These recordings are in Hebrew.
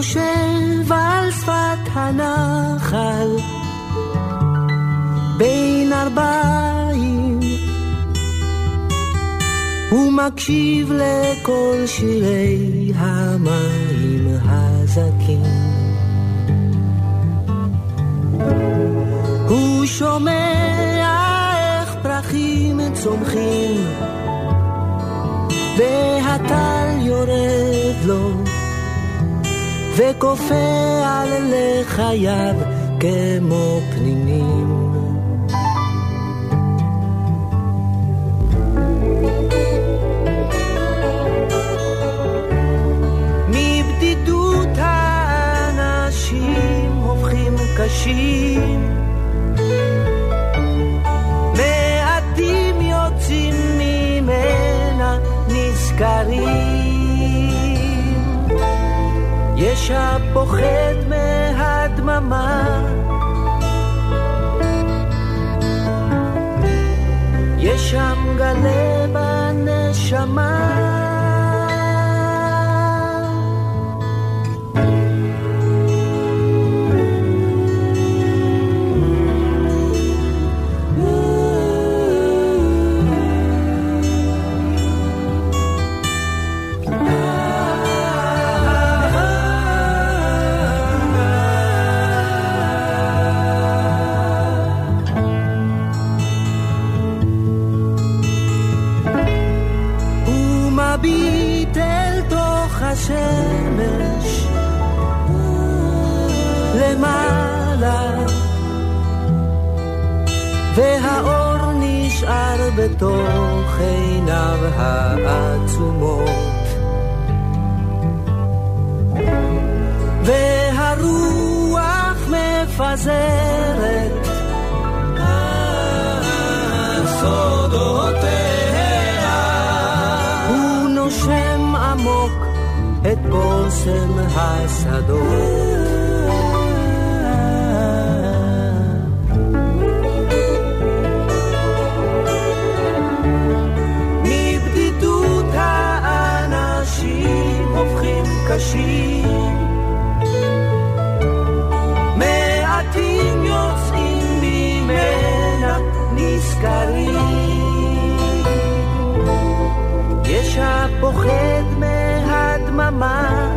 יושב על שפת הנחל. בין ארבעים. הוא לכל שירי המים הזכים. הוא שומע איך פרחים צומחים והטל יורד לו וכופה על לחייו כמו פנינים. מבדידות האנשים הופכים קשים מעטים יוצאים ממנה נזכרים יש הפוחד מהדממה. יש שם גלה בנשמה בתוך עיניו העצומות. והרוח מפזרת סודותיה. הוא נושם עמוק את בושם השדות קשים מעטים יוצאים ממנה נזכרים יש הפוחד מהדממה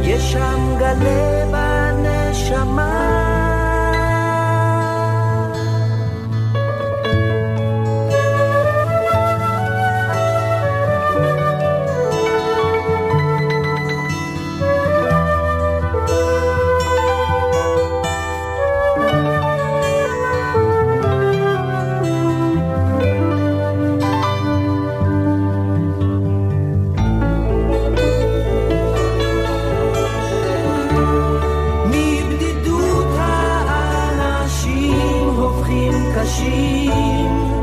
יש שם גלה בנשמה קשים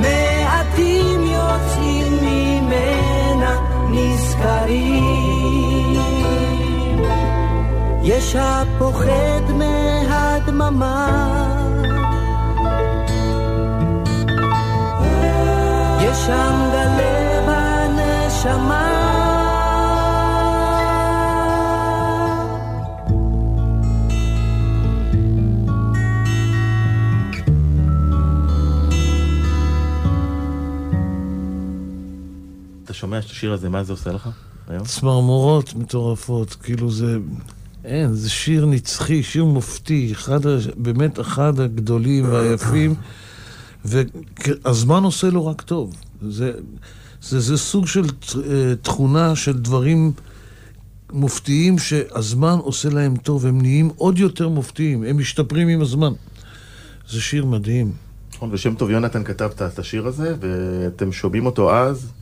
מעטים יוצאים ממנה נזכרים יש הפוחד מהדממה יש שם שומע את השיר הזה, מה זה עושה לך היום? צמרמורות מטורפות, כאילו זה... אין, זה שיר נצחי, שיר מופתי, אחד, באמת אחד הגדולים והיפים, והזמן עושה לו רק טוב. זה, זה, זה סוג של אה, תכונה של דברים מופתיים שהזמן עושה להם טוב, הם נהיים עוד יותר מופתיים, הם משתפרים עם הזמן. זה שיר מדהים. נכון, ושם טוב יונתן כתב את השיר הזה, ואתם שומעים אותו אז,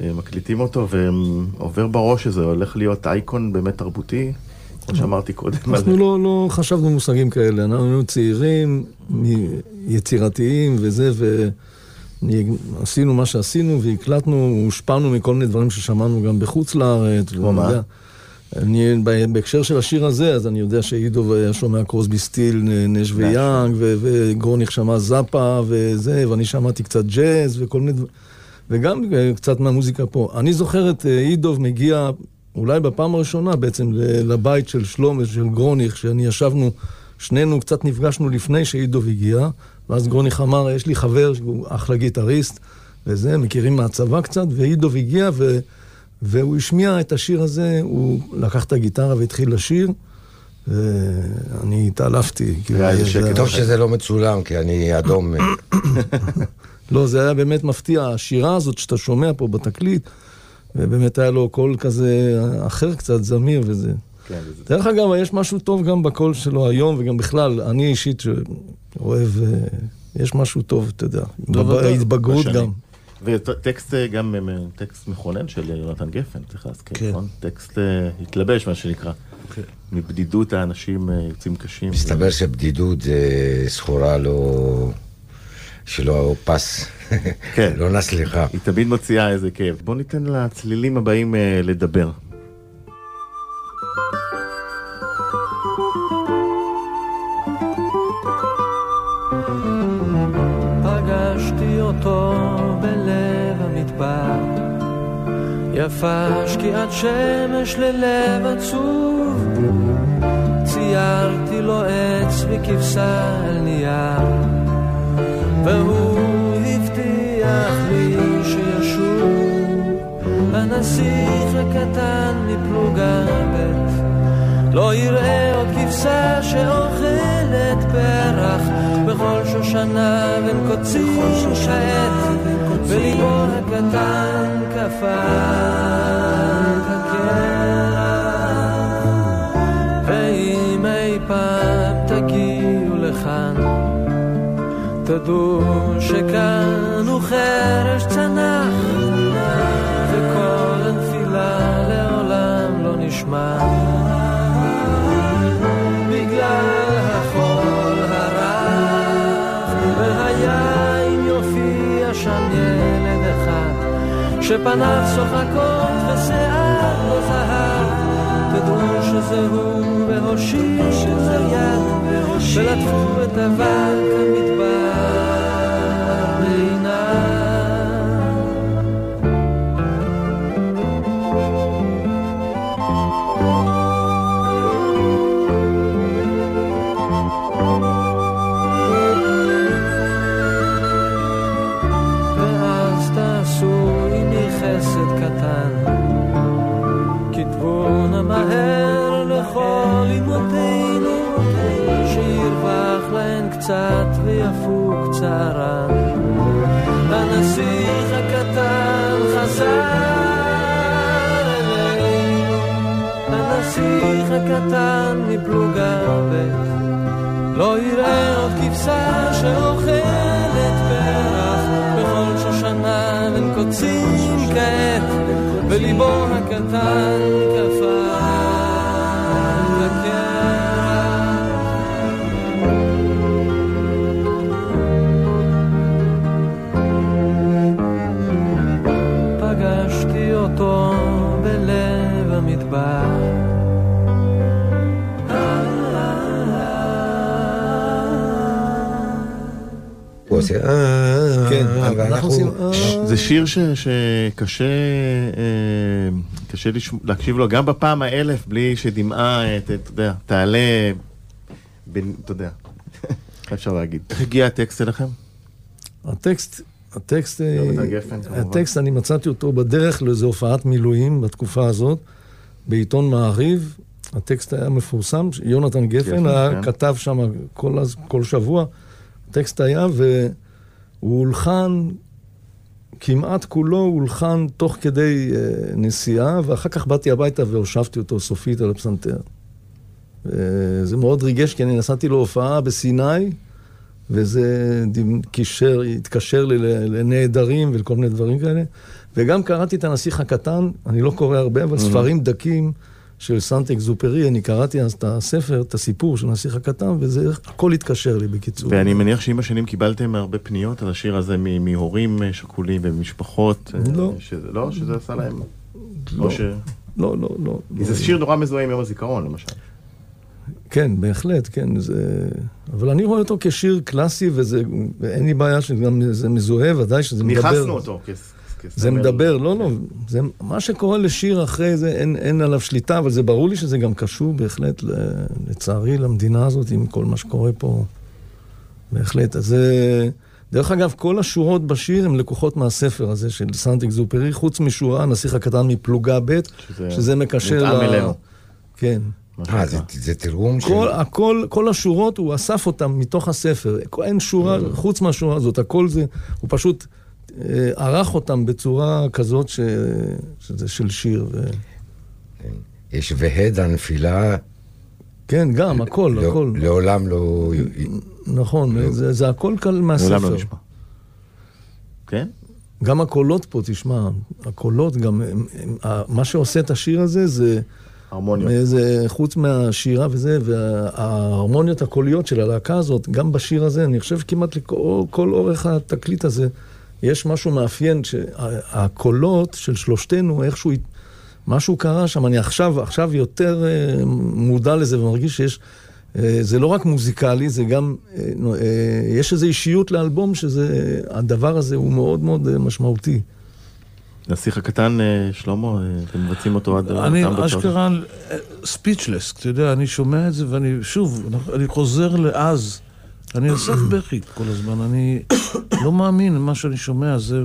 מקליטים אותו, ועובר בראש שזה הולך להיות אייקון באמת תרבותי, כמו שאמרתי קודם. אנחנו לא, לא חשבנו מושגים כאלה, אנחנו היינו צעירים, יצירתיים וזה, ועשינו מה שעשינו והקלטנו, הושפענו מכל מיני דברים ששמענו גם בחוץ לארץ. כמו מה? אני, בהקשר של השיר הזה, אז אני יודע שעידו היה שומע קרוסבי סטיל, נש ויאנג, ו- וגרוניך שמע זאפה וזה, ואני שמעתי קצת ג'אז וכל מיני דברים, וגם אה, קצת מהמוזיקה פה. אני זוכר את אה, עידו מגיע אולי בפעם הראשונה בעצם לבית של שלום ושל גרוניך, שאני ישבנו, שנינו קצת נפגשנו לפני שאידוב הגיע, ואז גרוניך אמר, יש לי חבר שהוא אחלה גיטריסט, וזה, מכירים מהצבא קצת, ואידוב הגיע ו... והוא השמיע את השיר הזה, הוא לקח את הגיטרה והתחיל לשיר, ואני התעלפתי. כאילו. טוב שזה לא מצולם, כי אני אדום. לא, זה היה באמת מפתיע, השירה הזאת שאתה שומע פה בתקליט, ובאמת היה לו קול כזה אחר קצת, זמיר וזה. כן, דרך אגב, יש משהו טוב גם בקול שלו היום, וגם בכלל, אני אישית שאוהב, אה, יש משהו טוב, אתה יודע. בהתבגרות. גם. וטקסט אה, גם אה, טקסט מכונן של יונתן גפן, צריך להזכיר, כן. נכון? טקסט התלבש, מה שנקרא. כן. מבדידות האנשים יוצאים קשים. מסתבר שבדידות זה סחורה לא... שלא פס. כן. לא נסליחה. היא תמיד מוציאה איזה כאב. בוא ניתן לצלילים הבאים אה, לדבר. אותו בלב המדבר יפה שקיעת שמש ללב עצוב ציירתי לו עץ וכבשה על נייר הנסיך הקטן מפלוגה ב' לא יראה עוד כבשה שאוכלת פרח. בכל שושנה בין קוצים שעת וליבו הקטן כפה את הקרח. ואם אי פעם תגיעו לכאן תדעו שכאן שפניו צוחקות ושיער לא זהב תדעו שזה הוא והושיט את היד ולטפו את אבק המדבר קצת ויפוג צערן הנסיך הקטן חזר אלינו הנסיך הקטן מפלוגה ב' לא יראה עוד כבשה שאוכלת פרח. בכל שושנה בין קוצים כעת וליבו הקטן כפה אה, כן, אה, אנחנו. עושים... אה, זה שיר ש, שקשה אה, להקשיב לו גם בפעם האלף בלי שדמעה, אה, אתה יודע, תעלה, אתה יודע, איך אפשר להגיד. איך הגיע הטקסט אליכם? הטקסט, הטקסט, אה, כמובן. הטקסט, אני מצאתי אותו בדרך לאיזו הופעת מילואים בתקופה הזאת, בעיתון מעריב. הטקסט היה מפורסם, יונתן גפן גפן, היה כן. כתב שם כל, כל שבוע. הטקסט היה, והוא הולחן, כמעט כולו הולחן תוך כדי אה, נסיעה, ואחר כך באתי הביתה והושבתי אותו סופית על הפסנתר. אה, זה מאוד ריגש, כי אני נסעתי להופעה בסיני, וזה דימ- קישר, התקשר לי לנעדרים ולכל מיני דברים כאלה. וגם קראתי את הנסיך הקטן, אני לא קורא הרבה, אבל ספרים דקים של סנטק זופרי, אני קראתי אז את הספר, את הסיפור של הנסיך הקטן, וזה, הכל התקשר לי בקיצור. ואני מניח שעם השנים קיבלתם הרבה פניות על השיר הזה מהורים שכולים ומשפחות. אה, לא. שזה, לא, שזה עשה להם... לא. או ש... לא, לא, לא. כי זה שיר נורא מזוהה עם יום הזיכרון, למשל. כן, בהחלט, כן, זה... אבל אני רואה אותו כשיר קלאסי, וזה, ואין לי בעיה שגם זה מזוהה, ודאי שזה מדבר... ניכסנו אותו זה. מדבר, לא, לא, זה מה שקורה לשיר אחרי זה, אין, אין עליו שליטה, אבל זה ברור לי שזה גם קשור בהחלט, ל- לצערי, למדינה הזאת, עם כל מה שקורה פה. בהחלט. אז זה... דרך אגב, כל השורות בשיר הן לקוחות מהספר הזה של סנט אקזופרי, חוץ משורה, הנסיך הקטן מפלוגה ב', שזה שזה מקשר מותאם אלינו. כן. אה, זה. זה תרגום של... כל, הכל, כל השורות, הוא אסף אותן מתוך הספר. אין שורה, חוץ מהשורה הזאת, הכל זה, הוא פשוט אה, ערך אותם בצורה כזאת ש, שזה של שיר. ו... יש והד הנפילה, כן, גם, הכל, לא- הכל. לעולם לא... נכון, זה, זה הכל לעולם מהספר. לא נשמע. כן? גם הקולות פה, תשמע, הקולות גם, הם, הם, ה- מה שעושה את השיר הזה זה, הרמוניות. זה חוץ מהשירה וזה, וההרמוניות הקוליות של הלהקה הזאת, גם בשיר הזה, אני חושב כמעט לכל כל אורך התקליט הזה, יש משהו מאפיין, שהקולות של שלושתנו, איכשהו, משהו קרה שם, אני עכשיו, עכשיו יותר אה, מודע לזה ומרגיש שיש... אה, זה לא רק מוזיקלי, זה גם, אה, יש איזו אישיות לאלבום שזה, הדבר הזה הוא מאוד מאוד משמעותי. נסיך הקטן, שלמה, אתם מבצעים אותו עד... אני? אשכרה ספיצ'לס, אתה יודע, אני שומע את זה ואני, שוב, אני חוזר לאז. אני על סף בכי כל הזמן, אני לא מאמין למה שאני שומע, זה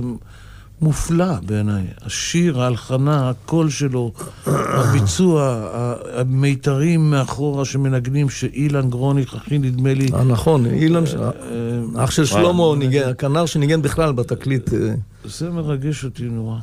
מופלא בעיניי. השיר, ההלחנה, הקול שלו, הביצוע, המיתרים מאחורה שמנגנים, שאילן גרוניך, אחי, נדמה לי, אה, נכון, אילן, ש- אה, אח של שלמה, הכנר שניגן בכלל בתקליט. אה, זה מרגש אותי נורא.